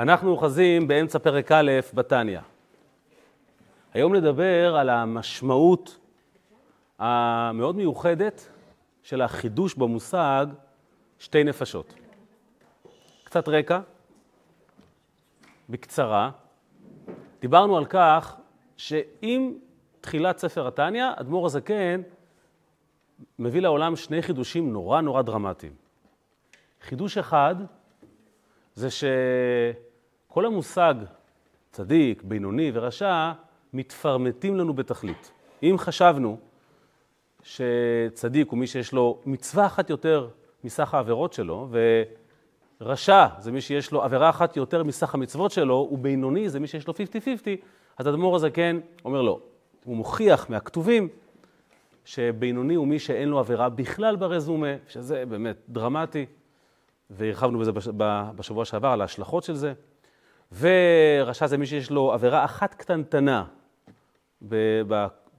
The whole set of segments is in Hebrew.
אנחנו אוחזים באמצע פרק א' בתניא. היום נדבר על המשמעות המאוד מיוחדת של החידוש במושג שתי נפשות. קצת רקע, בקצרה. דיברנו על כך שעם תחילת ספר התניא, אדמו"ר הזקן מביא לעולם שני חידושים נורא נורא דרמטיים. חידוש אחד זה שכל המושג צדיק, בינוני ורשע מתפרמטים לנו בתכלית. אם חשבנו שצדיק הוא מי שיש לו מצווה אחת יותר מסך העבירות שלו, ורשע זה מי שיש לו עבירה אחת יותר מסך המצוות שלו, ובינוני זה מי שיש לו 50-50, אז אדמו"ר הזקן אומר לו, הוא מוכיח מהכתובים שבינוני הוא מי שאין לו עבירה בכלל ברזומה, שזה באמת דרמטי, והרחבנו בזה בשבוע שעבר על ההשלכות של זה. ורשע זה מי שיש לו עבירה אחת קטנטנה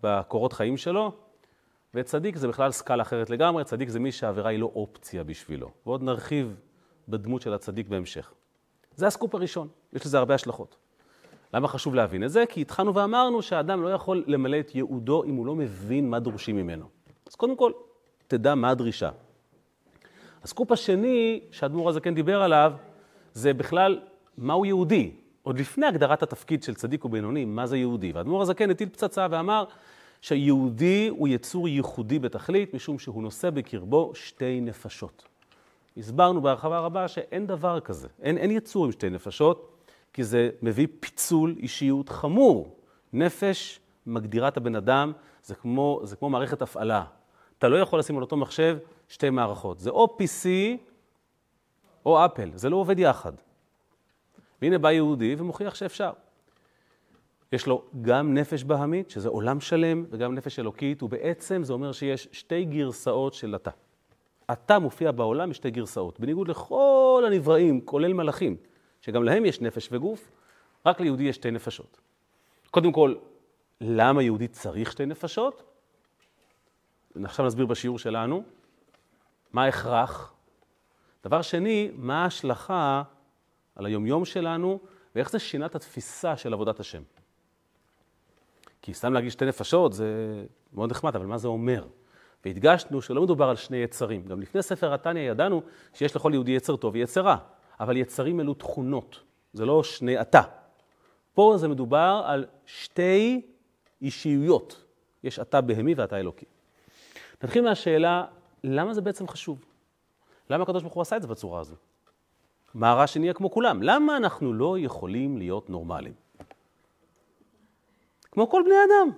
בקורות חיים שלו, וצדיק זה בכלל סקאלה אחרת לגמרי, צדיק זה מי שהעבירה היא לא אופציה בשבילו. ועוד נרחיב בדמות של הצדיק בהמשך. זה הסקופ הראשון, יש לזה הרבה השלכות. למה חשוב להבין את זה? כי התחלנו ואמרנו שהאדם לא יכול למלא את ייעודו אם הוא לא מבין מה דורשים ממנו. אז קודם כל, תדע מה הדרישה. הסקופ השני שהאדמו"ר הזקן דיבר עליו, זה בכלל מהו יהודי. עוד לפני הגדרת התפקיד של צדיק ובינוני, מה זה יהודי. והאדמו"ר הזקן הטיל פצצה ואמר שהיהודי הוא יצור ייחודי בתכלית, משום שהוא נושא בקרבו שתי נפשות. הסברנו בהרחבה רבה שאין דבר כזה, אין, אין יצור עם שתי נפשות. כי זה מביא פיצול אישיות חמור. נפש מגדירה את הבן אדם, זה כמו, זה כמו מערכת הפעלה. אתה לא יכול לשים על אותו מחשב שתי מערכות. זה או PC או אפל, זה לא עובד יחד. והנה בא יהודי ומוכיח שאפשר. יש לו גם נפש בהמית, שזה עולם שלם, וגם נפש אלוקית, ובעצם זה אומר שיש שתי גרסאות של אתה. אתה מופיע בעולם בשתי גרסאות, בניגוד לכל הנבראים, כולל מלאכים. שגם להם יש נפש וגוף, רק ליהודי יש שתי נפשות. קודם כל, למה יהודי צריך שתי נפשות? עכשיו נסביר בשיעור שלנו. מה ההכרח? דבר שני, מה ההשלכה על היומיום שלנו, ואיך זה שינה את התפיסה של עבודת השם. כי סתם להגיד שתי נפשות זה מאוד נחמד, אבל מה זה אומר? והדגשנו שלא מדובר על שני יצרים. גם לפני ספר התניא ידענו שיש לכל יהודי יצר טוב ויצר רע. אבל יצרים אלו תכונות, זה לא שני אתה. פה זה מדובר על שתי אישיויות. יש אתה בהמי ואתה אלוקי. נתחיל מהשאלה, למה זה בעצם חשוב? למה הקדוש ברוך הוא עשה את זה בצורה הזו? מה הרע שנהיה כמו כולם? למה אנחנו לא יכולים להיות נורמליים? כמו כל בני אדם,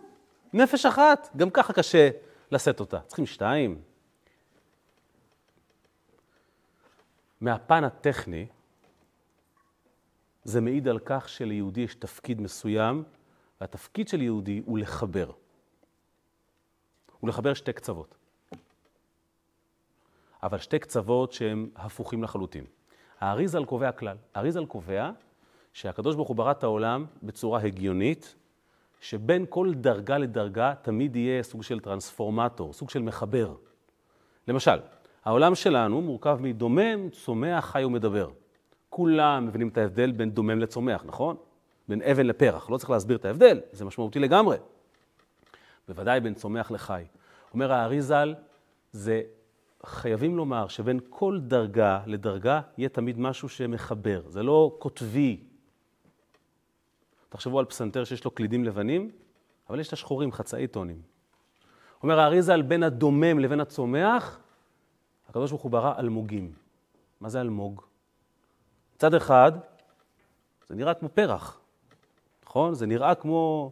נפש אחת, גם ככה קשה לשאת אותה. צריכים שתיים, מהפן הטכני, זה מעיד על כך שליהודי יש תפקיד מסוים, והתפקיד של יהודי הוא לחבר. הוא לחבר שתי קצוות. אבל שתי קצוות שהם הפוכים לחלוטין. האריזל קובע כלל. האריזל קובע שהקדוש ברוך הוא ברא את העולם בצורה הגיונית, שבין כל דרגה לדרגה תמיד יהיה סוג של טרנספורמטור, סוג של מחבר. למשל, העולם שלנו מורכב מדומם, צומח, חי ומדבר. כולם מבינים את ההבדל בין דומם לצומח, נכון? בין אבן לפרח. לא צריך להסביר את ההבדל, זה משמעותי לגמרי. בוודאי בין צומח לחי. אומר הארי ז"ל, זה חייבים לומר שבין כל דרגה לדרגה יהיה תמיד משהו שמחבר, זה לא קוטבי. תחשבו על פסנתר שיש לו קלידים לבנים, אבל יש את השחורים, חצאי טונים. אומר הארי ז"ל, בין הדומם לבין הצומח, הוא ברא אלמוגים. מה זה אלמוג? מצד אחד, זה נראה כמו פרח, נכון? זה נראה כמו...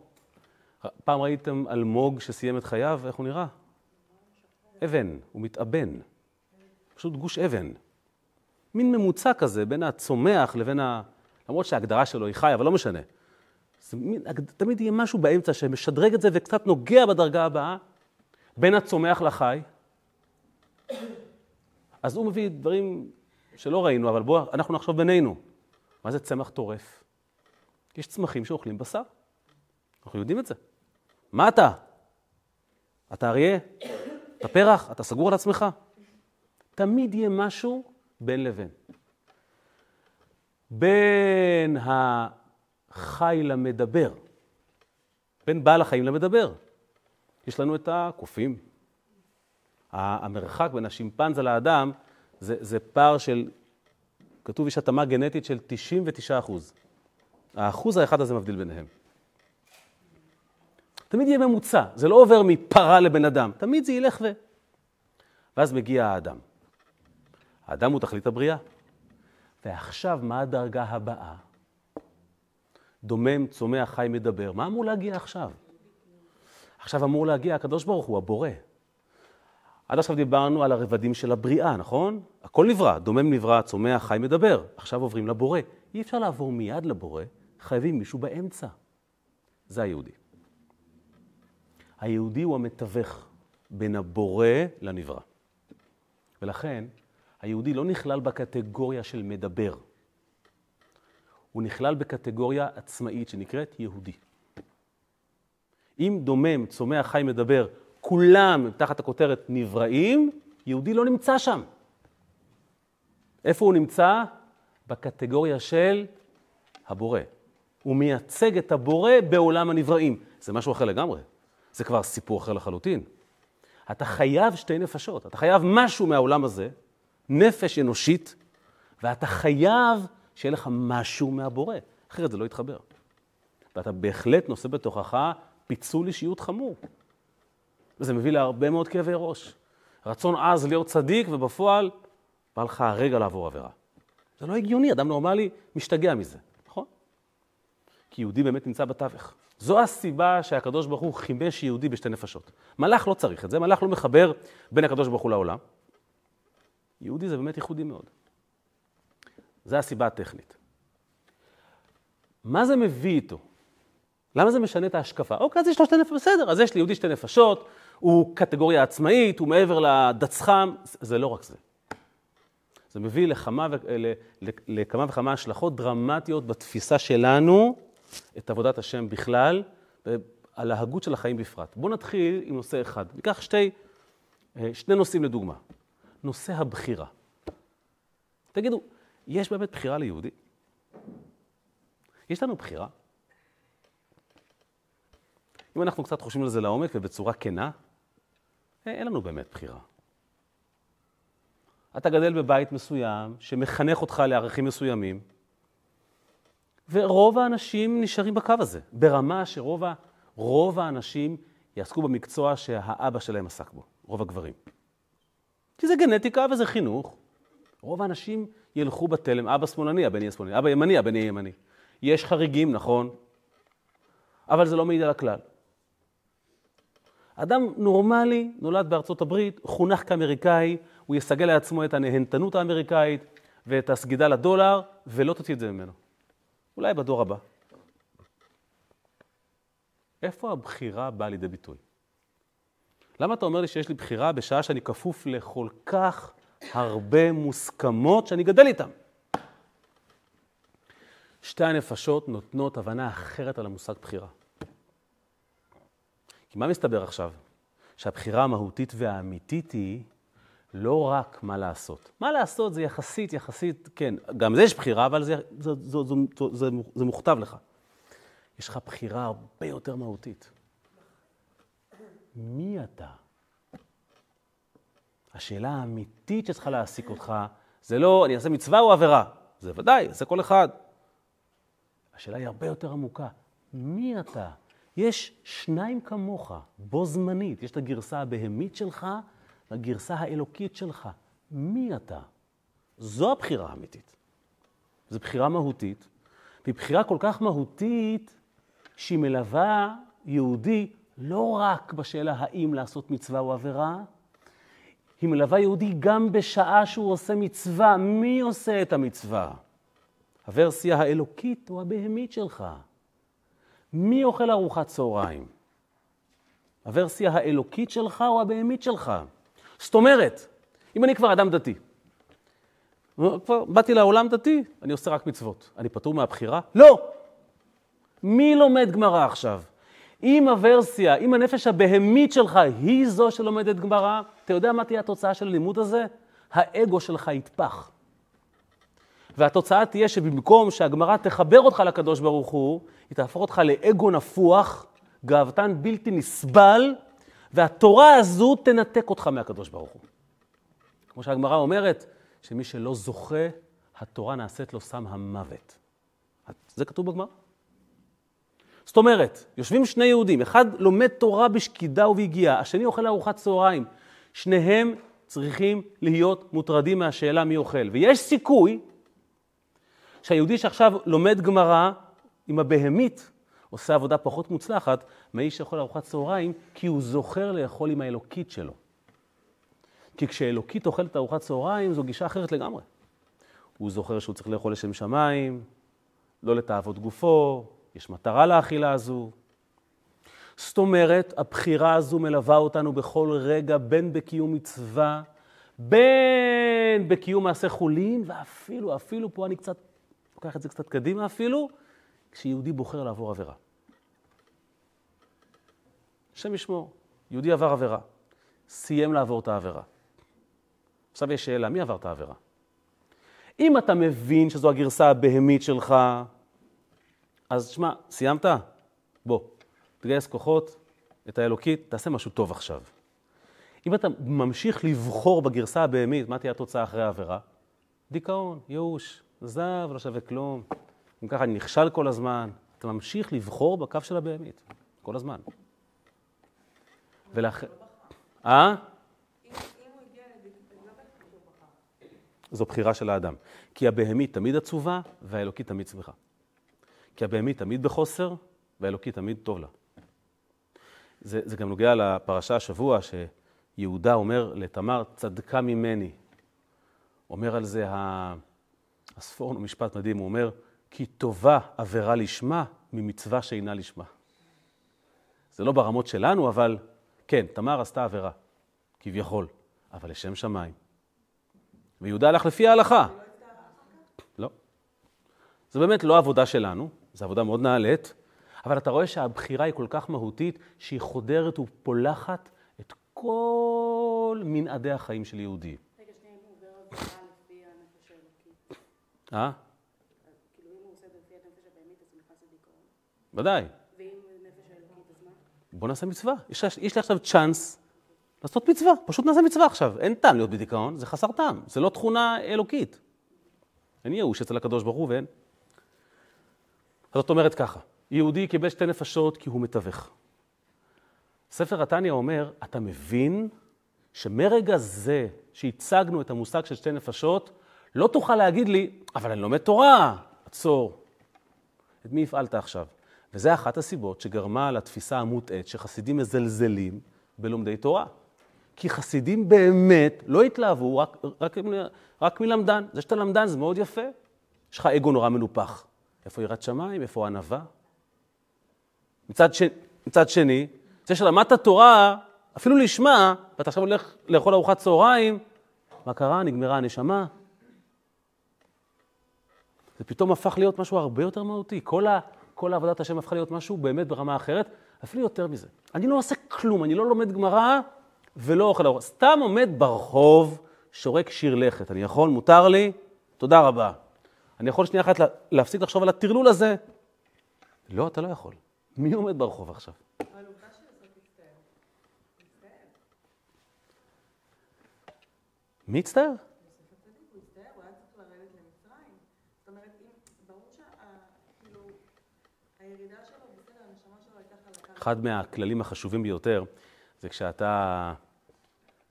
פעם ראיתם אלמוג שסיים את חייו, איך הוא נראה? אבן, הוא מתאבן. פשוט גוש אבן. מין ממוצע כזה בין הצומח לבין ה... למרות שההגדרה שלו היא חי, אבל לא משנה. זה מין, תמיד יהיה משהו באמצע שמשדרג את זה וקצת נוגע בדרגה הבאה, בין הצומח לחי. אז הוא מביא דברים שלא ראינו, אבל בואו, אנחנו נחשוב בינינו. מה זה צמח טורף? יש צמחים שאוכלים בשר. אנחנו יודעים את זה. מה אתה? אתה אריה? אתה פרח? אתה סגור על עצמך? תמיד יהיה משהו בין לבין. בין החי למדבר, בין בעל החיים למדבר. יש לנו את הקופים. המרחק בין השימפנזה לאדם זה, זה פער של, כתוב יש התאמה גנטית של 99 אחוז. האחוז האחד הזה מבדיל ביניהם. תמיד יהיה ממוצע, זה לא עובר מפרה לבן אדם, תמיד זה ילך ו... ואז מגיע האדם. האדם הוא תכלית הבריאה. ועכשיו, מה הדרגה הבאה? דומם, צומח, חי, מדבר. מה אמור להגיע עכשיו? עכשיו אמור להגיע הקדוש ברוך הוא, הבורא. עד עכשיו דיברנו על הרבדים של הבריאה, נכון? הכל נברא, דומם נברא, צומח, חי, מדבר. עכשיו עוברים לבורא. אי אפשר לעבור מיד לבורא, חייבים מישהו באמצע. זה היהודי. היהודי הוא המתווך בין הבורא לנברא. ולכן, היהודי לא נכלל בקטגוריה של מדבר. הוא נכלל בקטגוריה עצמאית שנקראת יהודי. אם דומם, צומח, חי, מדבר, כולם תחת הכותרת נבראים, יהודי לא נמצא שם. איפה הוא נמצא? בקטגוריה של הבורא. הוא מייצג את הבורא בעולם הנבראים. זה משהו אחר לגמרי. זה כבר סיפור אחר לחלוטין. אתה חייב שתי נפשות, אתה חייב משהו מהעולם הזה, נפש אנושית, ואתה חייב שיהיה לך משהו מהבורא, אחרת זה לא יתחבר. ואתה בהחלט נושא בתוכך פיצול אישיות חמור. וזה מביא להרבה מאוד כאבי ראש. רצון עז להיות צדיק, ובפועל בא לך הרגע לעבור עבירה. זה לא הגיוני, אדם נורמלי משתגע מזה, נכון? כי יהודי באמת נמצא בתווך. זו הסיבה שהקדוש ברוך הוא חימש יהודי בשתי נפשות. מלאך לא צריך את זה, מלאך לא מחבר בין הקדוש ברוך הוא לעולם. יהודי זה באמת ייחודי מאוד. זו הסיבה הטכנית. מה זה מביא איתו? למה זה משנה את ההשקפה? אוקיי, אז יש לו שתי נפשות, בסדר, אז יש ליהודי שתי נפשות, הוא קטגוריה עצמאית, הוא מעבר לדצחם, זה לא רק זה. זה מביא לכמה, ו... לכמה וכמה השלכות דרמטיות בתפיסה שלנו את עבודת השם בכלל, ועל ההגות של החיים בפרט. בואו נתחיל עם נושא אחד. ניקח שתי, אה, שני נושאים לדוגמה. נושא הבחירה. תגידו, יש באמת בחירה ליהודי? יש לנו בחירה? אם אנחנו קצת חושבים על זה לעומק ובצורה כנה, אה, אין לנו באמת בחירה. אתה גדל בבית מסוים שמחנך אותך לערכים מסוימים, ורוב האנשים נשארים בקו הזה, ברמה שרוב רוב האנשים יעסקו במקצוע שהאבא שלהם עסק בו, רוב הגברים. כי זה גנטיקה וזה חינוך. רוב האנשים ילכו בתלם, אבא שמאלני, הבן יהיה שמאלני, אבא ימני, הבן יהיה ימני. יש חריגים, נכון, אבל זה לא מעיד על הכלל. אדם נורמלי, נולד בארצות הברית, חונך כאמריקאי, הוא יסגל לעצמו את הנהנתנות האמריקאית ואת הסגידה לדולר, ולא תוציא את זה ממנו. אולי בדור הבא. איפה הבחירה באה לידי ביטוי? למה אתה אומר לי שיש לי בחירה בשעה שאני כפוף לכל כך הרבה מוסכמות שאני גדל איתן? שתי הנפשות נותנות הבנה אחרת על המושג בחירה. כי מה מסתבר עכשיו? שהבחירה המהותית והאמיתית היא לא רק מה לעשות. מה לעשות זה יחסית, יחסית, כן, גם זה יש בחירה, אבל זה, זה, זה, זה, זה, זה מוכתב לך. יש לך בחירה הרבה יותר מהותית. מי אתה? השאלה האמיתית שצריכה להעסיק אותך, זה לא אני אעשה מצווה או עבירה. זה ודאי, זה כל אחד. השאלה היא הרבה יותר עמוקה. מי אתה? יש שניים כמוך, בו זמנית. יש את הגרסה הבהמית שלך לגרסה האלוקית שלך. מי אתה? זו הבחירה האמיתית. זו בחירה מהותית, והיא בחירה כל כך מהותית, שהיא מלווה יהודי לא רק בשאלה האם לעשות מצווה או עבירה, היא מלווה יהודי גם בשעה שהוא עושה מצווה. מי עושה את המצווה? הוורסיה האלוקית או הבהמית שלך. מי אוכל ארוחת צהריים? הוורסיה האלוקית שלך או הבהמית שלך? זאת אומרת, אם אני כבר אדם דתי, כבר באתי לעולם דתי, אני עושה רק מצוות. אני פטור מהבחירה? לא. מי לומד גמרא עכשיו? אם הוורסיה, אם הנפש הבהמית שלך היא זו שלומדת גמרא, אתה יודע מה תהיה התוצאה של הלימוד הזה? האגו שלך יתפח. והתוצאה תהיה שבמקום שהגמרא תחבר אותך לקדוש ברוך הוא, היא תהפוך אותך לאגו נפוח, גאוותן בלתי נסבל, והתורה הזו תנתק אותך מהקדוש ברוך הוא. כמו שהגמרא אומרת, שמי שלא זוכה, התורה נעשית לו סם המוות. זה כתוב בגמרא. זאת אומרת, יושבים שני יהודים, אחד לומד תורה בשקידה וביגיעה, השני אוכל ארוחת צהריים. שניהם צריכים להיות מוטרדים מהשאלה מי אוכל. ויש סיכוי שהיהודי שעכשיו לומד גמרא עם הבהמית, עושה עבודה פחות מוצלחת מהאיש שאוכל ארוחת צהריים, כי הוא זוכר לאכול עם האלוקית שלו. כי כשאלוקית אוכלת ארוחת צהריים, זו גישה אחרת לגמרי. הוא זוכר שהוא צריך לאכול לשם שמיים, לא לתאוות גופו, יש מטרה לאכילה הזו. זאת אומרת, הבחירה הזו מלווה אותנו בכל רגע, בין בקיום מצווה, בין בקיום מעשה חולין, ואפילו, אפילו פה אני קצת, לוקח את זה קצת קדימה אפילו, כשיהודי בוחר לעבור עבירה. השם ישמור, יהודי עבר עבירה, סיים לעבור את העבירה. עכשיו יש שאלה, מי עבר את העבירה? אם אתה מבין שזו הגרסה הבהמית שלך, אז שמע, סיימת? בוא, תגייס כוחות, את האלוקית, תעשה משהו טוב עכשיו. אם אתה ממשיך לבחור בגרסה הבהמית, מה תהיה התוצאה אחרי העבירה? דיכאון, ייאוש, זב, לא שווה כלום. אם ככה אני נכשל כל הזמן, אתה ממשיך לבחור בקו של הבהמית, כל הזמן. ולכן... אה? זו בחירה של האדם. כי הבהמית תמיד עצובה והאלוקית תמיד שמחה. כי הבהמית תמיד בחוסר והאלוקית תמיד טוב לה. זה, זה גם נוגע לפרשה השבוע, שיהודה אומר לתמר, צדקה ממני. אומר על זה הספורן, הוא משפט מדהים, הוא אומר, כי טובה עבירה לשמה ממצווה שאינה לשמה. זה לא ברמות שלנו, אבל כן, תמר עשתה עבירה, כביכול, אבל לשם שמיים. ויהודה הלך לפי ההלכה. לא. זה באמת לא עבודה שלנו, זו עבודה מאוד נעלית, אבל אתה רואה שהבחירה היא כל כך מהותית, שהיא חודרת ופולחת את כל מנעדי החיים של יהודי. רגע, שנייה, הוא עובר עבירה לפי הנפש האלוקית. אה? כאילו, אם הוא עושה את זה לפי הנפש הבהמית, אז הוא נכנס לדיכאון. ודאי. בוא נעשה מצווה. יש, יש לי עכשיו צ'אנס לעשות מצווה, פשוט נעשה מצווה עכשיו. אין טעם להיות בדיכאון, זה חסר טעם, זה לא תכונה אלוקית. אין ייאוש אצל הקדוש ברוך הוא ואין. אז זאת אומרת ככה, יהודי קיבל שתי נפשות כי הוא מתווך. ספר התניא אומר, אתה מבין שמרגע זה שהצגנו את המושג של שתי נפשות, לא תוכל להגיד לי, אבל אני לומד תורה, עצור. את מי הפעלת עכשיו? וזה אחת הסיבות שגרמה לתפיסה המוטעית שחסידים מזלזלים בלומדי תורה. כי חסידים באמת לא התלהבו רק, רק, רק מלמדן. זה שאתה למדן זה מאוד יפה. יש לך אגו נורא מנופח. איפה יראת שמיים? איפה ענווה? מצד, ש... מצד שני, זה שלמדת תורה, אפילו לשמה, ואתה עכשיו הולך לאכול ארוחת צהריים, מה קרה? נגמרה הנשמה. זה פתאום הפך להיות משהו הרבה יותר מהותי. כל, ה... כל עבודת השם הפכה להיות משהו באמת ברמה אחרת, אפילו יותר מזה. אני לא עושה כלום, אני לא לומד גמרא ולא אוכל ארוחת. סתם עומד ברחוב, שורק שיר לכת. אני יכול? מותר לי? תודה רבה. אני יכול שנייה אחת להפסיק לחשוב על הטרלול הזה? לא, אתה לא יכול. מי עומד ברחוב עכשיו? מי יצטער? יוסף הצדיק, הוא הצטער, הוא היה צריך לרדת למצרים. זאת אומרת, אם, ברור שכאילו, הירידה שלו, בסדר, הנשמה שלו הייתה חלקה. אחד מהכללים החשובים ביותר זה כשאתה,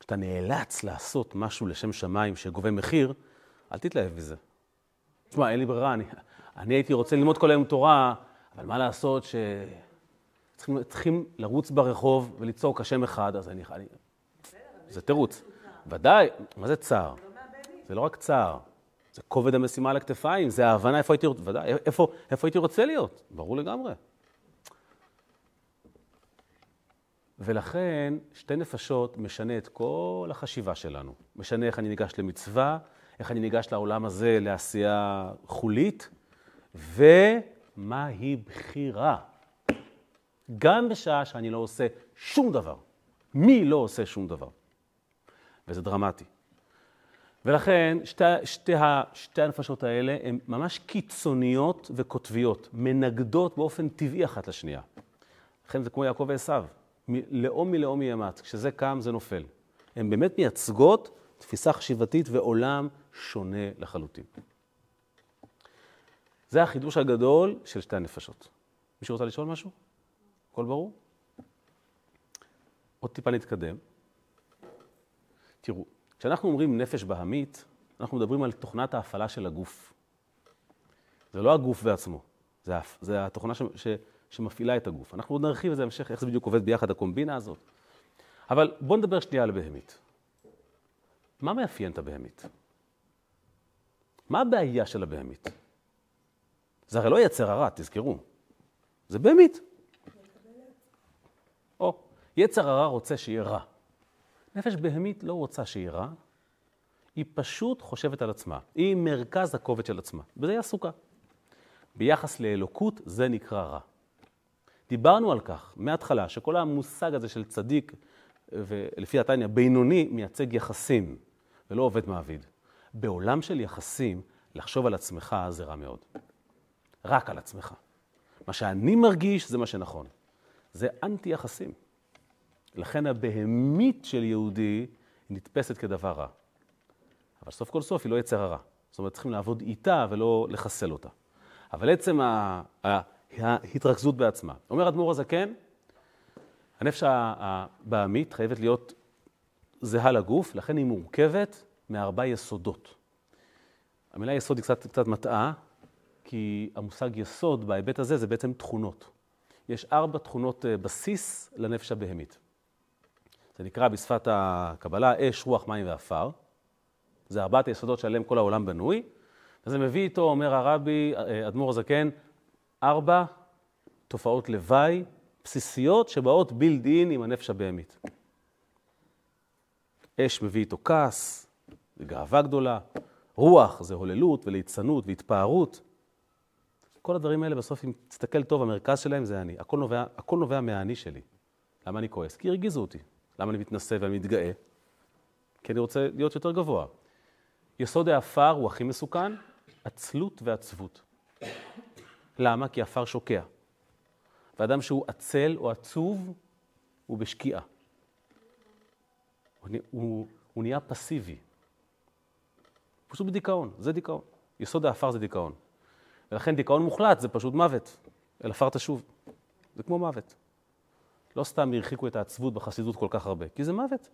כשאתה נאלץ לעשות משהו לשם שמיים שגובה מחיר, אל תתלהב מזה. תשמע, אין לי ברירה, אני, אני הייתי רוצה ללמוד כל היום תורה, אבל מה לעשות שצריכים צריכים לרוץ ברחוב ולצעוק השם אחד, אז אני... אני זה תירוץ. ודאי, מה זה צער? זה לא רק צער, זה כובד המשימה על הכתפיים, זה ההבנה איפה הייתי, ודאי, איפה, איפה הייתי רוצה להיות, ברור לגמרי. ולכן שתי נפשות משנה את כל החשיבה שלנו. משנה איך אני ניגש למצווה, איך אני ניגש לעולם הזה לעשייה חולית, ומהי בחירה. גם בשעה שאני לא עושה שום דבר. מי לא עושה שום דבר? וזה דרמטי. ולכן שתי, שתי, שתי הנפשות האלה הן ממש קיצוניות וקוטביות, מנגדות באופן טבעי אחת לשנייה. לכן זה כמו יעקב ועשיו, לאום מלאום יאמץ, כשזה קם זה נופל. הן באמת מייצגות תפיסה חשיבתית ועולם שונה לחלוטין. זה החידוש הגדול של שתי הנפשות. מישהו רוצה לשאול משהו? הכל ברור? עוד טיפה נתקדם. תראו, כשאנחנו אומרים נפש בהמית, אנחנו מדברים על תוכנת ההפעלה של הגוף. זה לא הגוף בעצמו, זה, זה התוכנה ש, ש, שמפעילה את הגוף. אנחנו עוד נרחיב את זה בהמשך, איך זה בדיוק עובד ביחד, הקומבינה הזאת. אבל בואו נדבר שנייה על בהמית. מה מאפיין את הבהמית? מה הבעיה של הבהמית? זה הרי לא יצר הרע, תזכרו. זה בהמית. או, יצר הרע רוצה שיהיה רע. נפש בהמית לא רוצה שיהיה רע, היא פשוט חושבת על עצמה. היא מרכז הכובד של עצמה, בזה היא עסוקה. ביחס לאלוקות זה נקרא רע. דיברנו על כך מההתחלה, שכל המושג הזה של צדיק, ולפי התניא, בינוני, מייצג יחסים, ולא עובד מעביד. בעולם של יחסים, לחשוב על עצמך זה רע מאוד. רק על עצמך. מה שאני מרגיש זה מה שנכון. זה אנטי יחסים. לכן הבהמית של יהודי נתפסת כדבר רע. אבל סוף כל סוף היא לא יצר הרע. זאת אומרת, צריכים לעבוד איתה ולא לחסל אותה. אבל עצם ההתרכזות בעצמה. אומר אדמו"ר הזקן, הנפש הבהמית חייבת להיות זהה לגוף, לכן היא מורכבת מארבע יסודות. המילה יסוד היא קצת, קצת מטעה, כי המושג יסוד בהיבט הזה זה בעצם תכונות. יש ארבע תכונות אה, בסיס לנפש הבהמית. זה נקרא בשפת הקבלה אש, רוח, מים ועפר. זה ארבעת היסודות שעליהם כל העולם בנוי. וזה מביא איתו, אומר הרבי, אה, אדמו"ר הזקן, ארבע תופעות לוואי בסיסיות שבאות בילד אין עם הנפש הבהמית. אש מביא איתו כעס, זה גאווה גדולה. רוח זה הוללות וליצנות והתפארות. כל הדברים האלה בסוף, אם תסתכל טוב, המרכז שלהם זה אני. הכל נובע, הכל נובע מהאני שלי. למה אני כועס? כי הרגיזו אותי. למה אני מתנשא ואני מתגאה? כי אני רוצה להיות יותר גבוה. יסוד העפר הוא הכי מסוכן, עצלות ועצבות. למה? כי עפר שוקע. ואדם שהוא עצל או עצוב, הוא בשקיעה. הוא, הוא, הוא נהיה פסיבי. פשוט בדיכאון, זה דיכאון. יסוד העפר זה דיכאון. ולכן דיכאון מוחלט זה פשוט מוות. אל עפר תשוב. זה כמו מוות. לא סתם הרחיקו את העצבות בחסידות כל כך הרבה, כי זה מוות.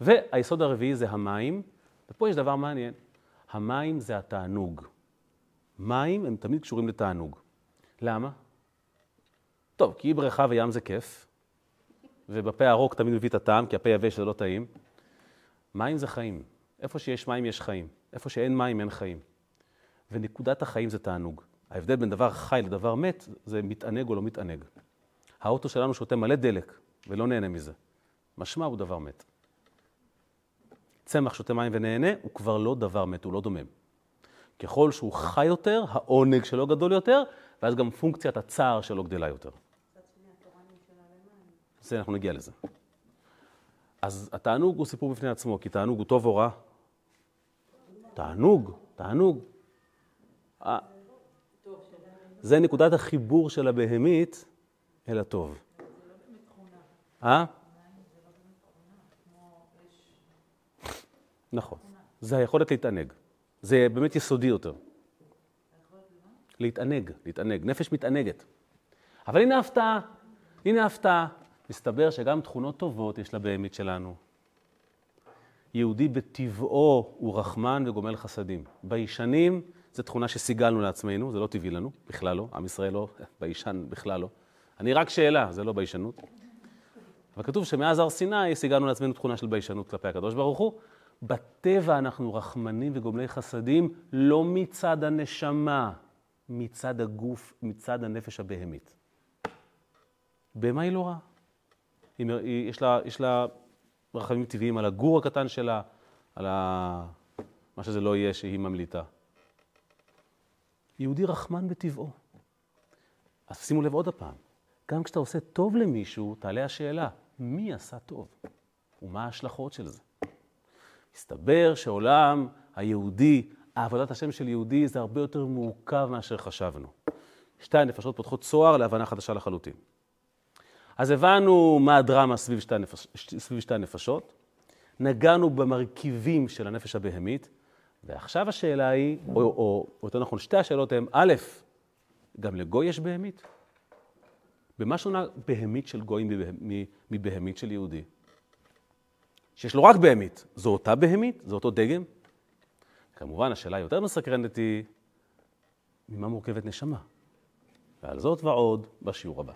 והיסוד הרביעי זה המים, ופה יש דבר מעניין. המים זה התענוג. מים הם תמיד קשורים לתענוג. למה? טוב, כי בריכה וים זה כיף, ובפה הרוק תמיד מביא את הטעם, כי הפה יבש זה לא טעים. מים זה חיים. איפה שיש מים יש חיים. איפה שאין מים אין חיים. ונקודת החיים זה תענוג. ההבדל בין דבר חי לדבר מת זה מתענג או לא מתענג. האוטו שלנו שותה מלא דלק ולא נהנה מזה. משמע הוא דבר מת. צמח שותה מים ונהנה, הוא כבר לא דבר מת, הוא לא דומם. ככל שהוא חי יותר, העונג שלו גדול יותר, ואז גם פונקציית הצער שלו גדלה יותר. זה, אנחנו נגיע לזה. אז התענוג הוא סיפור בפני עצמו, כי תענוג הוא טוב או רע? תענוג, תענוג. אה, זה נקודת החיבור של הבהמית אל הטוב. אה? נכון. זה היכולת להתענג. זה באמת יסודי יותר. להתענג, להתענג. נפש מתענגת. אבל הנה ההפתעה, הנה ההפתעה. מסתבר שגם תכונות טובות יש לבהמית שלנו. יהודי בטבעו הוא רחמן וגומל חסדים. ביישנים זו תכונה שסיגלנו לעצמנו, זה לא טבעי לנו, בכלל לא. עם ישראל לא, ביישן בכלל לא. אני רק שאלה, זה לא ביישנות. אבל כתוב שמאז הר סיני סיגלנו לעצמנו תכונה של ביישנות כלפי הקדוש ברוך הוא. בטבע אנחנו רחמנים וגומלי חסדים, לא מצד הנשמה, מצד הגוף, מצד הנפש הבהמית. בהמה היא לא רעה. יש, יש לה רחמים טבעיים על הגור הקטן שלה, על ה... מה שזה לא יהיה שהיא ממליטה. יהודי רחמן בטבעו. אז שימו לב עוד הפעם, גם כשאתה עושה טוב למישהו, תעלה השאלה, מי עשה טוב? ומה ההשלכות של זה? הסתבר שעולם היהודי, עבודת השם של יהודי זה הרבה יותר מורכב מאשר חשבנו. שתי הנפשות פותחות צוהר להבנה חדשה לחלוטין. אז הבנו מה הדרמה סביב שתי, הנפש, סביב שתי הנפשות, נגענו במרכיבים של הנפש הבהמית, ועכשיו השאלה היא, או יותר נכון, שתי השאלות הן, א', גם לגוי יש בהמית? במה שונה בהמית של גוי מבהמית של יהודי? שיש לו רק בהמית, זו אותה בהמית? זה אותו דגם? כמובן, השאלה היותר מסקרנת היא, ממה מורכבת נשמה? ועל זאת ועוד בשיעור הבא.